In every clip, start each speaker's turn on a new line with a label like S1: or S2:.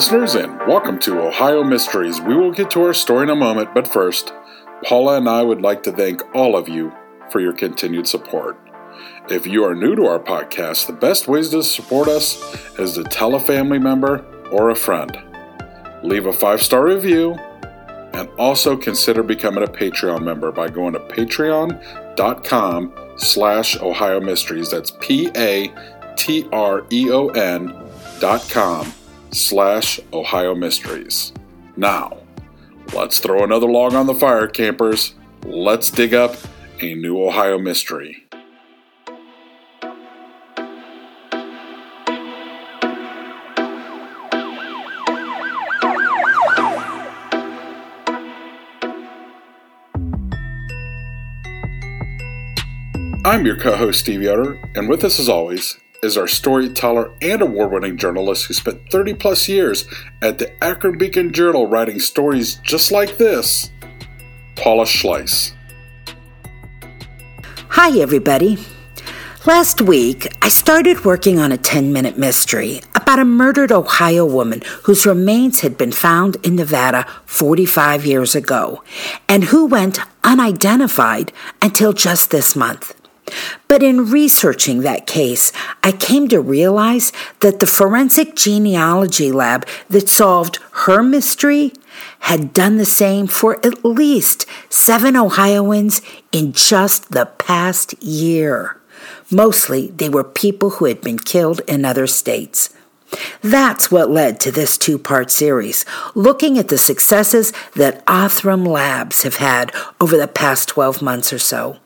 S1: listeners, and welcome to Ohio Mysteries. We will get to our story in a moment, but first, Paula and I would like to thank all of you for your continued support. If you are new to our podcast, the best ways to support us is to tell a family member or a friend. Leave a five star review and also consider becoming a Patreon member by going to patreon.com slash Ohio Mysteries. That's P-A-T-R-E-O-N dot com slash Ohio Mysteries. Now, let's throw another log on the fire, campers. Let's dig up a new Ohio mystery. I'm your co host, Steve Yoder, and with us as always is our storyteller and award winning journalist who spent 30 plus years at the Akron Beacon Journal writing stories just like this, Paula Schleis.
S2: Hi, everybody. Last week, I started working on a 10 minute mystery about a murdered Ohio woman whose remains had been found in Nevada 45 years ago and who went unidentified until just this month. But in researching that case, I came to realize that the forensic genealogy lab that solved her mystery had done the same for at least seven Ohioans in just the past year. Mostly, they were people who had been killed in other states. That's what led to this two part series, looking at the successes that Othram Labs have had over the past 12 months or so.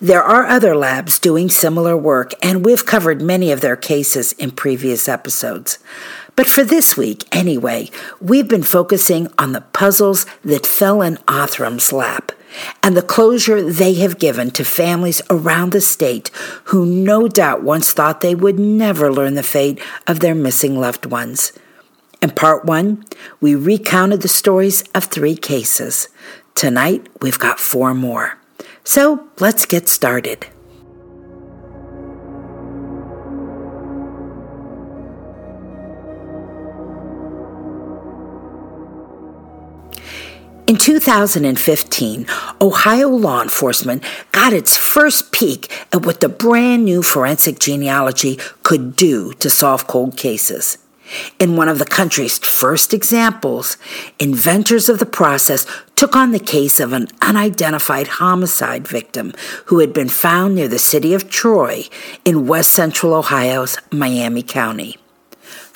S2: There are other labs doing similar work, and we've covered many of their cases in previous episodes. But for this week, anyway, we've been focusing on the puzzles that fell in Othram's lap and the closure they have given to families around the state who no doubt once thought they would never learn the fate of their missing loved ones. In part one, we recounted the stories of three cases. Tonight, we've got four more. So let's get started. In 2015, Ohio law enforcement got its first peek at what the brand new forensic genealogy could do to solve cold cases. In one of the country's first examples, inventors of the process took on the case of an unidentified homicide victim who had been found near the city of Troy in west central Ohio's Miami County.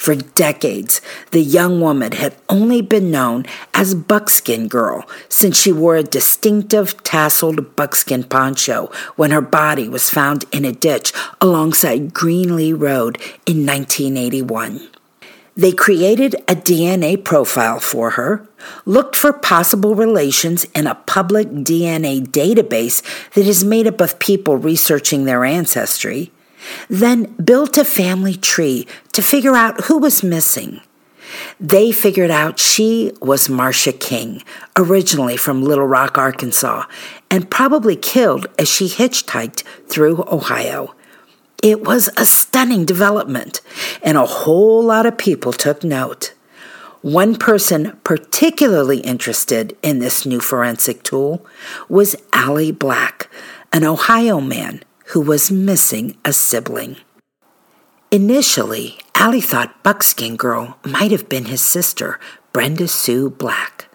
S2: For decades, the young woman had only been known as Buckskin Girl since she wore a distinctive tasseled buckskin poncho when her body was found in a ditch alongside Greenlee Road in 1981. They created a DNA profile for her, looked for possible relations in a public DNA database that is made up of people researching their ancestry, then built a family tree to figure out who was missing. They figured out she was Marcia King, originally from Little Rock, Arkansas, and probably killed as she hitchhiked through Ohio. It was a stunning development, and a whole lot of people took note. One person particularly interested in this new forensic tool was Allie Black, an Ohio man who was missing a sibling. Initially, Allie thought Buckskin Girl might have been his sister, Brenda Sue Black.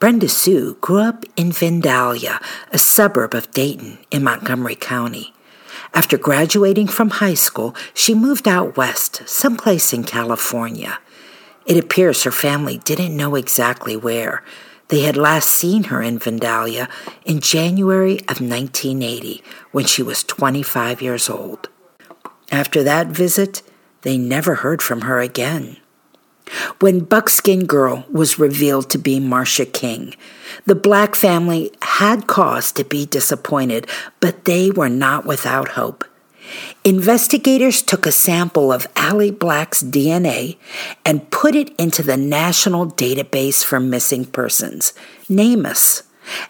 S2: Brenda Sue grew up in Vandalia, a suburb of Dayton in Montgomery County. After graduating from high school, she moved out west, someplace in California. It appears her family didn't know exactly where. They had last seen her in Vandalia in January of 1980 when she was 25 years old. After that visit, they never heard from her again. When Buckskin Girl was revealed to be Marcia King, the black family had cause to be disappointed, but they were not without hope. Investigators took a sample of Allie Black's DNA and put it into the National Database for Missing Persons, NamUs,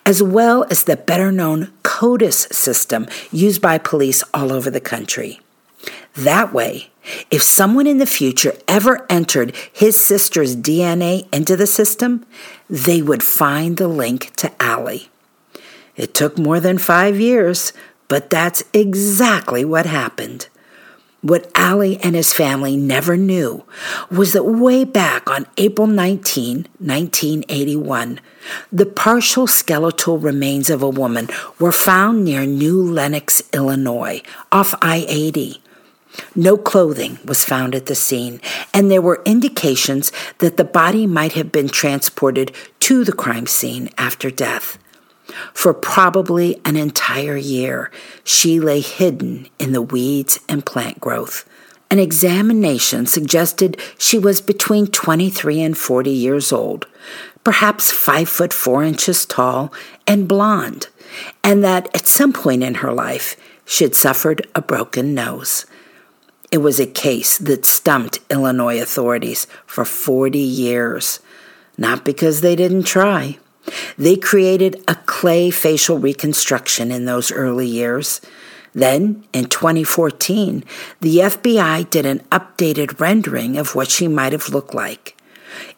S2: as well as the better known CODIS system used by police all over the country. That way, if someone in the future ever entered his sister's DNA into the system, they would find the link to Allie. It took more than five years, but that's exactly what happened. What Allie and his family never knew was that way back on April 19, 1981, the partial skeletal remains of a woman were found near New Lenox, Illinois, off I 80. No clothing was found at the scene, and there were indications that the body might have been transported to the crime scene after death. For probably an entire year, she lay hidden in the weeds and plant growth. An examination suggested she was between 23 and 40 years old, perhaps 5 foot 4 inches tall and blonde, and that at some point in her life she had suffered a broken nose. It was a case that stumped Illinois authorities for 40 years, not because they didn't try. They created a clay facial reconstruction in those early years. Then, in 2014, the FBI did an updated rendering of what she might have looked like.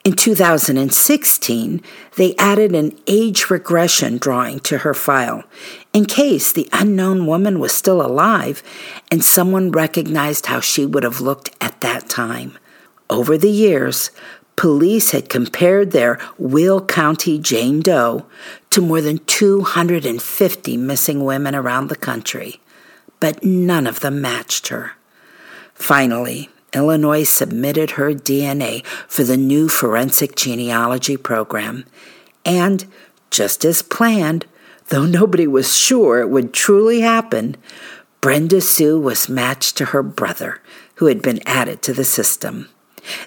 S2: In 2016, they added an age regression drawing to her file in case the unknown woman was still alive and someone recognized how she would have looked at that time. Over the years, police had compared their Will County Jane Doe to more than 250 missing women around the country, but none of them matched her. Finally, Illinois submitted her DNA for the new forensic genealogy program. And, just as planned, though nobody was sure it would truly happen, Brenda Sue was matched to her brother, who had been added to the system.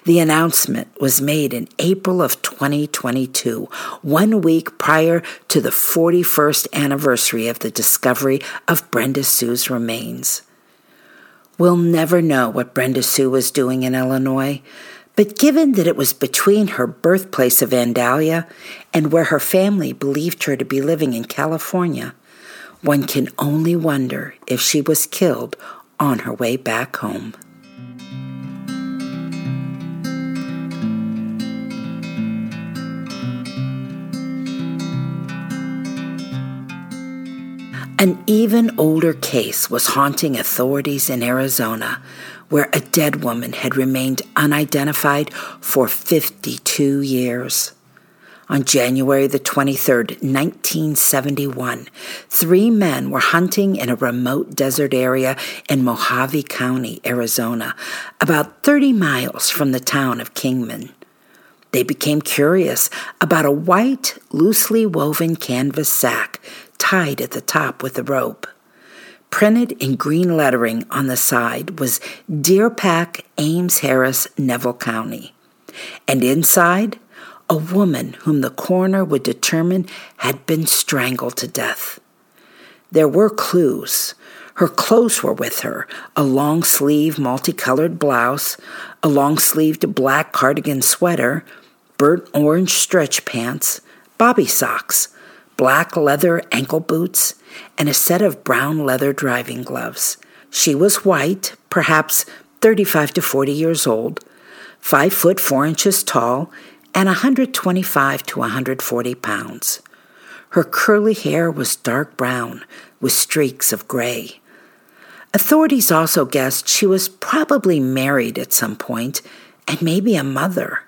S2: The announcement was made in April of 2022, one week prior to the 41st anniversary of the discovery of Brenda Sue's remains. We'll never know what Brenda Sue was doing in Illinois, but given that it was between her birthplace of Vandalia and where her family believed her to be living in California, one can only wonder if she was killed on her way back home. An even older case was haunting authorities in Arizona, where a dead woman had remained unidentified for 52 years. On January the 23rd, 1971, three men were hunting in a remote desert area in Mohave County, Arizona, about 30 miles from the town of Kingman. They became curious about a white, loosely woven canvas sack tied at the top with a rope. Printed in green lettering on the side was Deer Pack, Ames Harris, Neville County. And inside, a woman whom the coroner would determine had been strangled to death. There were clues. Her clothes were with her a long sleeved multicolored blouse, a long sleeved black cardigan sweater, burnt orange stretch pants, bobby socks, black leather ankle boots, and a set of brown leather driving gloves. She was white, perhaps 35 to 40 years old, 5 foot 4 inches tall, and 125 to 140 pounds. Her curly hair was dark brown with streaks of gray. Authorities also guessed she was probably married at some point and maybe a mother.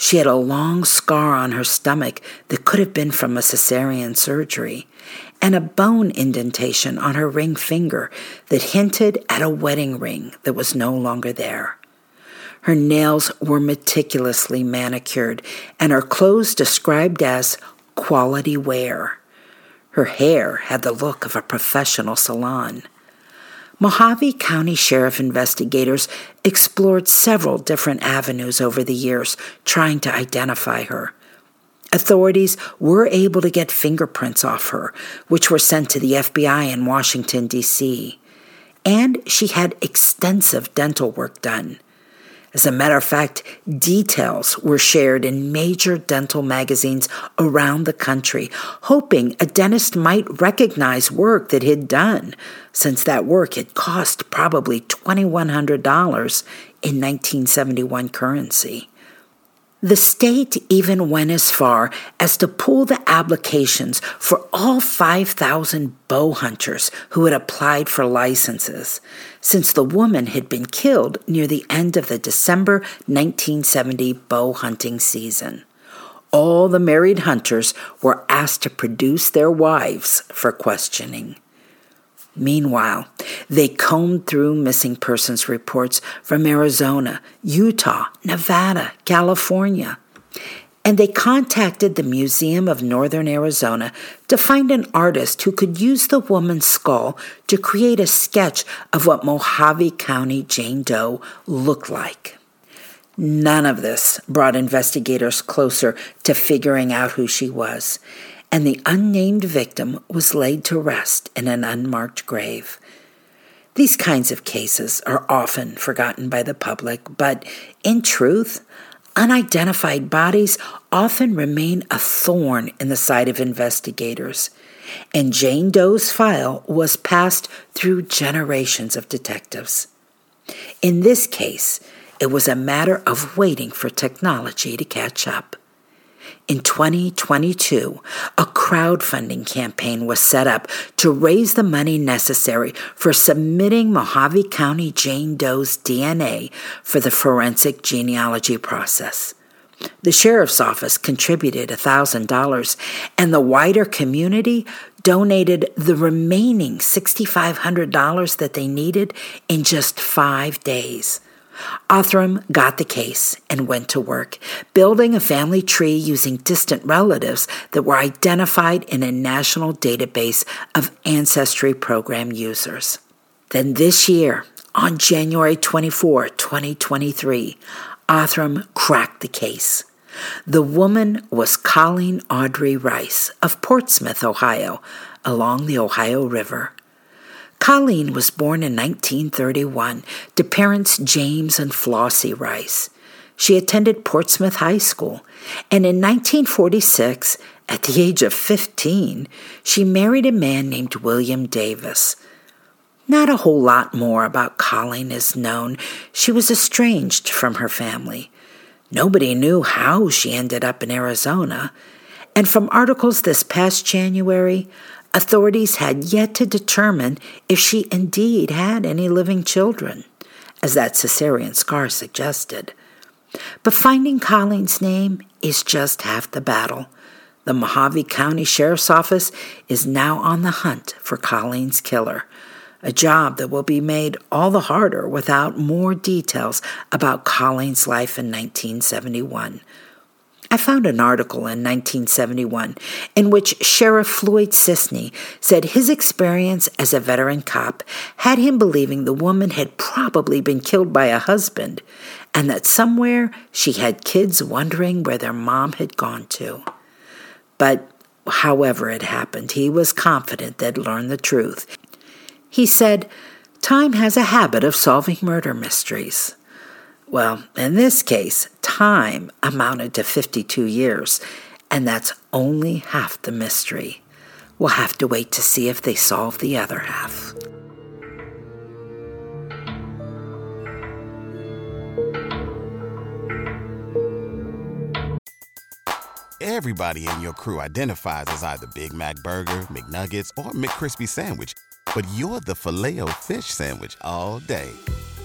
S2: She had a long scar on her stomach that could have been from a cesarean surgery, and a bone indentation on her ring finger that hinted at a wedding ring that was no longer there. Her nails were meticulously manicured, and her clothes described as quality wear. Her hair had the look of a professional salon. Mohave County Sheriff investigators explored several different avenues over the years trying to identify her. Authorities were able to get fingerprints off her, which were sent to the FBI in Washington, D.C. And she had extensive dental work done. As a matter of fact, details were shared in major dental magazines around the country, hoping a dentist might recognize work that he'd done, since that work had cost probably $2,100 in 1971 currency. The state even went as far as to pull the applications for all 5,000 bow hunters who had applied for licenses, since the woman had been killed near the end of the December 1970 bow hunting season. All the married hunters were asked to produce their wives for questioning. Meanwhile, they combed through missing persons reports from Arizona, Utah, Nevada, California. And they contacted the Museum of Northern Arizona to find an artist who could use the woman's skull to create a sketch of what Mohave County Jane Doe looked like. None of this brought investigators closer to figuring out who she was and the unnamed victim was laid to rest in an unmarked grave. These kinds of cases are often forgotten by the public, but in truth, unidentified bodies often remain a thorn in the side of investigators. And Jane Doe's file was passed through generations of detectives. In this case, it was a matter of waiting for technology to catch up. In 2022, a crowdfunding campaign was set up to raise the money necessary for submitting Mohave County Jane Doe's DNA for the forensic genealogy process. The sheriff's office contributed $1,000, and the wider community donated the remaining $6,500 that they needed in just five days. Othram got the case and went to work, building a family tree using distant relatives that were identified in a national database of Ancestry Program users. Then this year, on January 24, 2023, Othram cracked the case. The woman was Colleen Audrey Rice of Portsmouth, Ohio, along the Ohio River. Colleen was born in 1931 to parents James and Flossie Rice. She attended Portsmouth High School, and in 1946, at the age of 15, she married a man named William Davis. Not a whole lot more about Colleen is known. She was estranged from her family. Nobody knew how she ended up in Arizona. And from articles this past January, Authorities had yet to determine if she indeed had any living children, as that cesarean scar suggested. But finding Colleen's name is just half the battle. The Mohave County Sheriff's Office is now on the hunt for Colleen's killer, a job that will be made all the harder without more details about Colleen's life in 1971. I found an article in 1971 in which Sheriff Floyd Sisney said his experience as a veteran cop had him believing the woman had probably been killed by a husband and that somewhere she had kids wondering where their mom had gone to. But however it happened, he was confident they'd learn the truth. He said, Time has a habit of solving murder mysteries. Well, in this case, time amounted to 52 years, and that's only half the mystery. We'll have to wait to see if they solve the other half.
S3: Everybody in your crew identifies as either Big Mac Burger, McNuggets, or McCrispy Sandwich but you're the Filet-O-Fish Sandwich all day.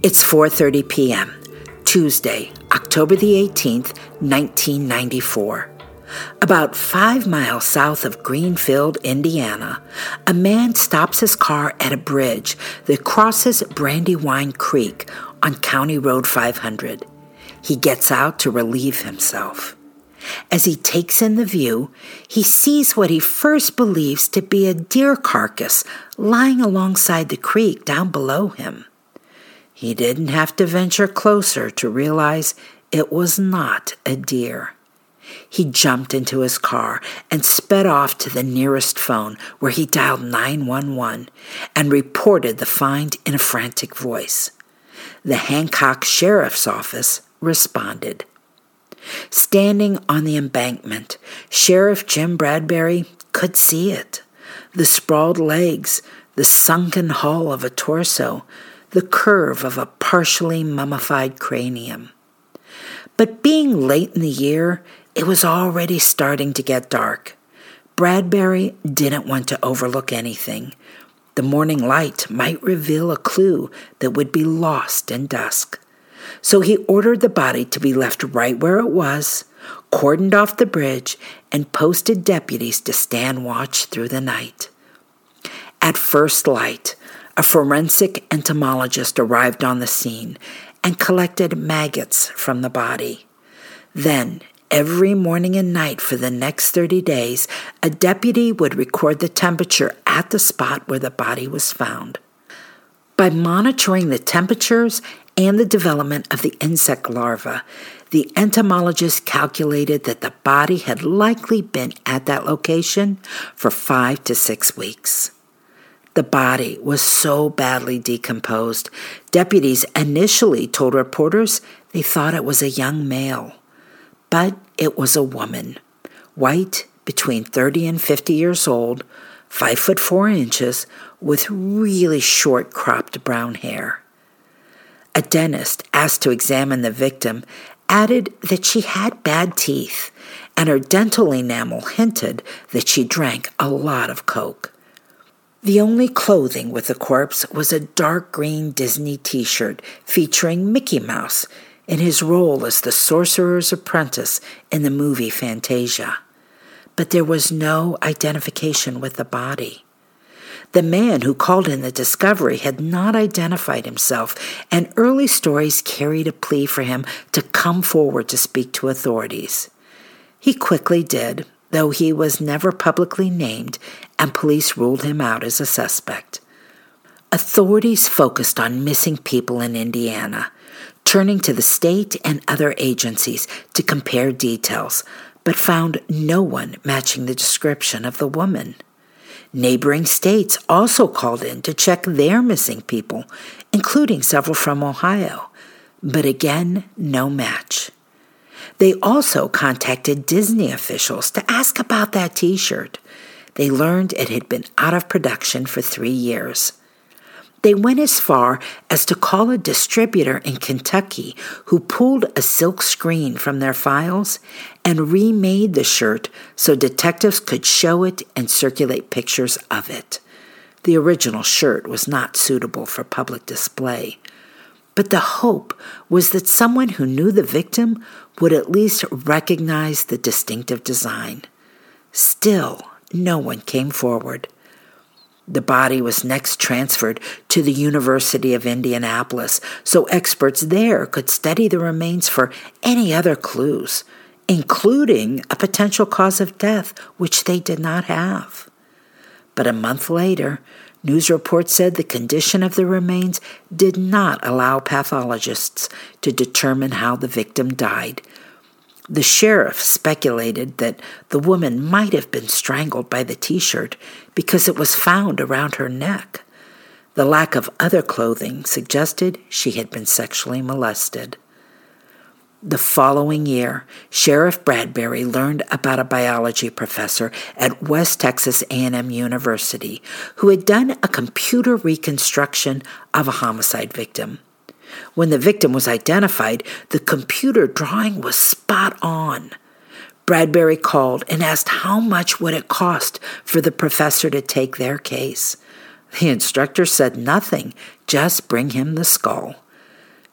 S2: It's 4:30 p.m. Tuesday, October the 18th, 1994. About five miles south of Greenfield, Indiana, a man stops his car at a bridge that crosses Brandywine Creek on County Road 500. He gets out to relieve himself. As he takes in the view, he sees what he first believes to be a deer carcass lying alongside the creek down below him. He didn't have to venture closer to realize it was not a deer. He jumped into his car and sped off to the nearest phone where he dialed 911 and reported the find in a frantic voice. The Hancock Sheriff's Office responded. Standing on the embankment, Sheriff Jim Bradbury could see it the sprawled legs, the sunken hull of a torso, the curve of a partially mummified cranium. But being late in the year, it was already starting to get dark. Bradbury didn't want to overlook anything. The morning light might reveal a clue that would be lost in dusk. So he ordered the body to be left right where it was, cordoned off the bridge, and posted deputies to stand watch through the night. At first light, a forensic entomologist arrived on the scene and collected maggots from the body. Then, every morning and night for the next 30 days, a deputy would record the temperature at the spot where the body was found. By monitoring the temperatures and the development of the insect larva, the entomologist calculated that the body had likely been at that location for five to six weeks. The body was so badly decomposed, deputies initially told reporters they thought it was a young male. But it was a woman, white, between 30 and 50 years old, 5 foot 4 inches, with really short cropped brown hair. A dentist asked to examine the victim added that she had bad teeth, and her dental enamel hinted that she drank a lot of Coke. The only clothing with the corpse was a dark green Disney t shirt featuring Mickey Mouse in his role as the sorcerer's apprentice in the movie Fantasia. But there was no identification with the body. The man who called in the discovery had not identified himself, and early stories carried a plea for him to come forward to speak to authorities. He quickly did, though he was never publicly named, and police ruled him out as a suspect. Authorities focused on missing people in Indiana, turning to the state and other agencies to compare details, but found no one matching the description of the woman. Neighboring states also called in to check their missing people, including several from Ohio, but again, no match. They also contacted Disney officials to ask about that t shirt. They learned it had been out of production for three years. They went as far as to call a distributor in Kentucky who pulled a silk screen from their files and remade the shirt so detectives could show it and circulate pictures of it. The original shirt was not suitable for public display. But the hope was that someone who knew the victim would at least recognize the distinctive design. Still, no one came forward. The body was next transferred to the University of Indianapolis so experts there could study the remains for any other clues, including a potential cause of death, which they did not have. But a month later, news reports said the condition of the remains did not allow pathologists to determine how the victim died, the sheriff speculated that the woman might have been strangled by the t shirt because it was found around her neck. The lack of other clothing suggested she had been sexually molested. The following year, Sheriff Bradbury learned about a biology professor at West Texas A&M University who had done a computer reconstruction of a homicide victim. When the victim was identified, the computer drawing was spot on. Bradbury called and asked how much would it cost for the professor to take their case. The instructor said nothing, just bring him the skull.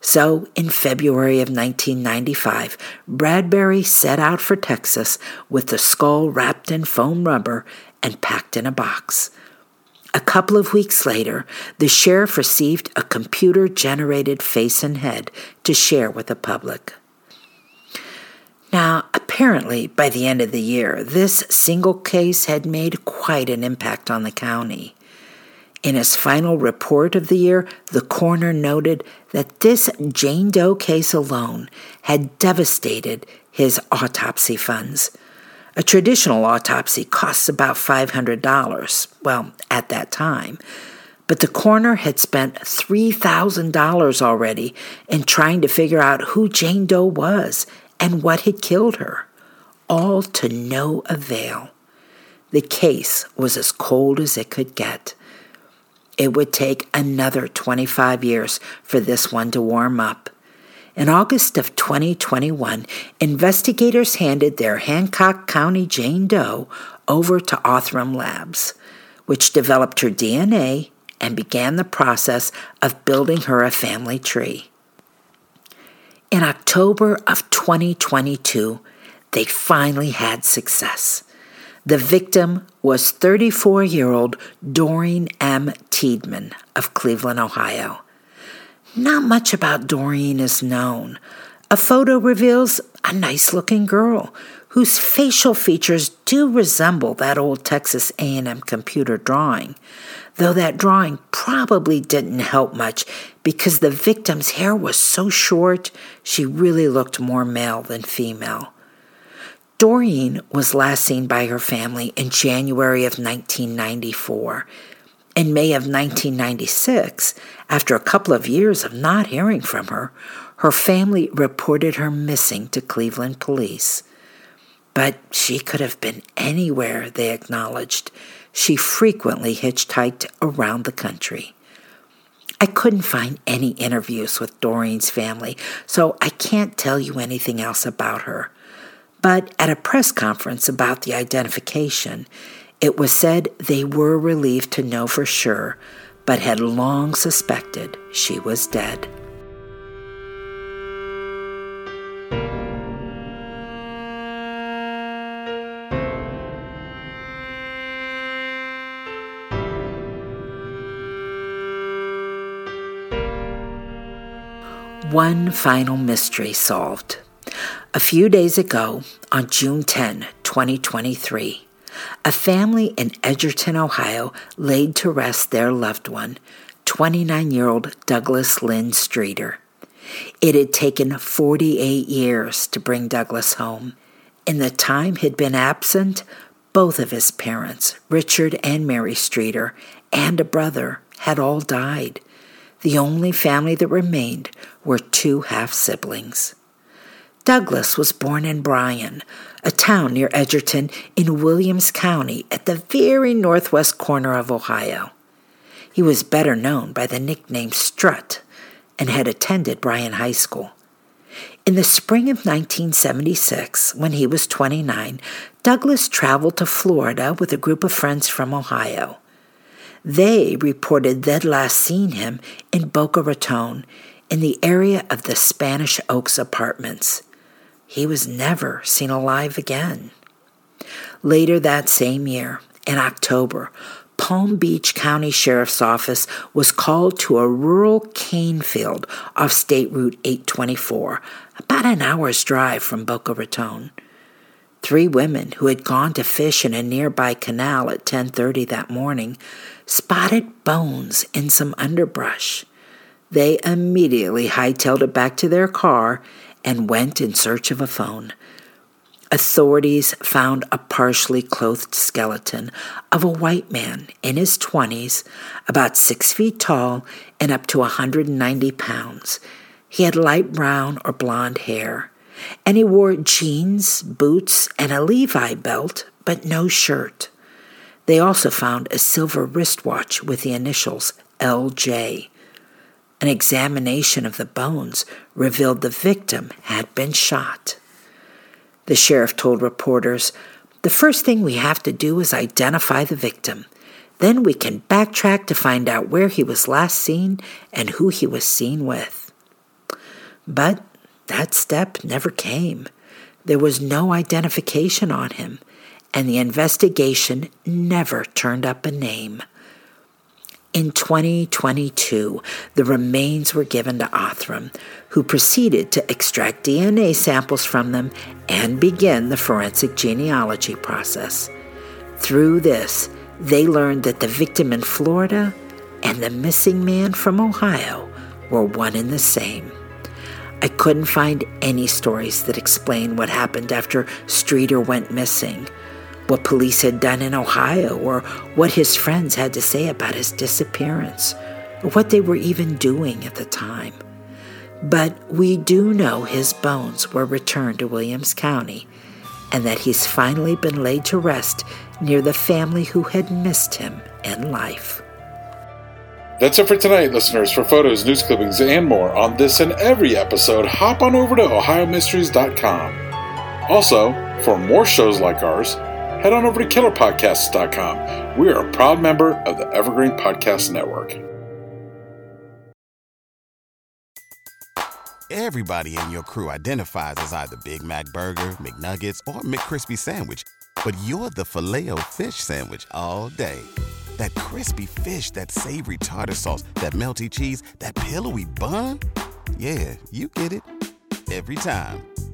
S2: So, in February of 1995, Bradbury set out for Texas with the skull wrapped in foam rubber and packed in a box. A couple of weeks later, the sheriff received a computer generated face and head to share with the public. Now, apparently, by the end of the year, this single case had made quite an impact on the county. In his final report of the year, the coroner noted that this Jane Doe case alone had devastated his autopsy funds. A traditional autopsy costs about $500, well, at that time. But the coroner had spent $3,000 already in trying to figure out who Jane Doe was and what had killed her, all to no avail. The case was as cold as it could get. It would take another 25 years for this one to warm up. In August of 2021, investigators handed their Hancock County Jane Doe over to Othram Labs, which developed her DNA and began the process of building her a family tree. In October of 2022, they finally had success. The victim was 34 year old Doreen M. Tiedemann of Cleveland, Ohio. Not much about Doreen is known. A photo reveals a nice looking girl whose facial features do resemble that old Texas A&M computer drawing, though that drawing probably didn't help much because the victim's hair was so short she really looked more male than female. Doreen was last seen by her family in January of 1994. In May of 1996, after a couple of years of not hearing from her, her family reported her missing to Cleveland police. But she could have been anywhere, they acknowledged. She frequently hitchhiked around the country. I couldn't find any interviews with Doreen's family, so I can't tell you anything else about her. But at a press conference about the identification, it was said they were relieved to know for sure, but had long suspected she was dead. One final mystery solved. A few days ago, on June 10, 2023, a family in Edgerton, Ohio, laid to rest their loved one, 29 year old Douglas Lynn Streeter. It had taken 48 years to bring Douglas home. In the time he'd been absent, both of his parents, Richard and Mary Streeter, and a brother, had all died. The only family that remained were two half siblings. Douglas was born in Bryan, a town near Edgerton in Williams County at the very northwest corner of Ohio. He was better known by the nickname Strut and had attended Bryan High School. In the spring of 1976, when he was 29, Douglas traveled to Florida with a group of friends from Ohio. They reported they'd last seen him in Boca Raton in the area of the Spanish Oaks apartments he was never seen alive again. Later that same year, in October, Palm Beach County Sheriff's Office was called to a rural cane field off State Route 824, about an hour's drive from Boca Raton. Three women who had gone to fish in a nearby canal at 10:30 that morning spotted bones in some underbrush. They immediately hightailed it back to their car and went in search of a phone. authorities found a partially clothed skeleton of a white man in his 20s, about six feet tall and up to 190 pounds. He had light brown or blonde hair, and he wore jeans, boots, and a Levi belt, but no shirt. They also found a silver wristwatch with the initials LJ. An examination of the bones revealed the victim had been shot. The sheriff told reporters, The first thing we have to do is identify the victim. Then we can backtrack to find out where he was last seen and who he was seen with. But that step never came. There was no identification on him, and the investigation never turned up a name. In 2022, the remains were given to Othram, who proceeded to extract DNA samples from them and begin the forensic genealogy process. Through this, they learned that the victim in Florida and the missing man from Ohio were one and the same. I couldn't find any stories that explain what happened after Streeter went missing what police had done in Ohio or what his friends had to say about his disappearance or what they were even doing at the time. But we do know his bones were returned to Williams County and that he's finally been laid to rest near the family who had missed him in life.
S1: That's it for tonight, listeners. For photos, news clippings, and more on this and every episode, hop on over to OhioMysteries.com. Also, for more shows like ours, head on over to killerpodcasts.com. We are a proud member of the Evergreen Podcast Network.
S3: Everybody in your crew identifies as either Big Mac Burger, McNuggets, or McCrispy Sandwich, but you're the filet fish Sandwich all day. That crispy fish, that savory tartar sauce, that melty cheese, that pillowy bun. Yeah, you get it every time.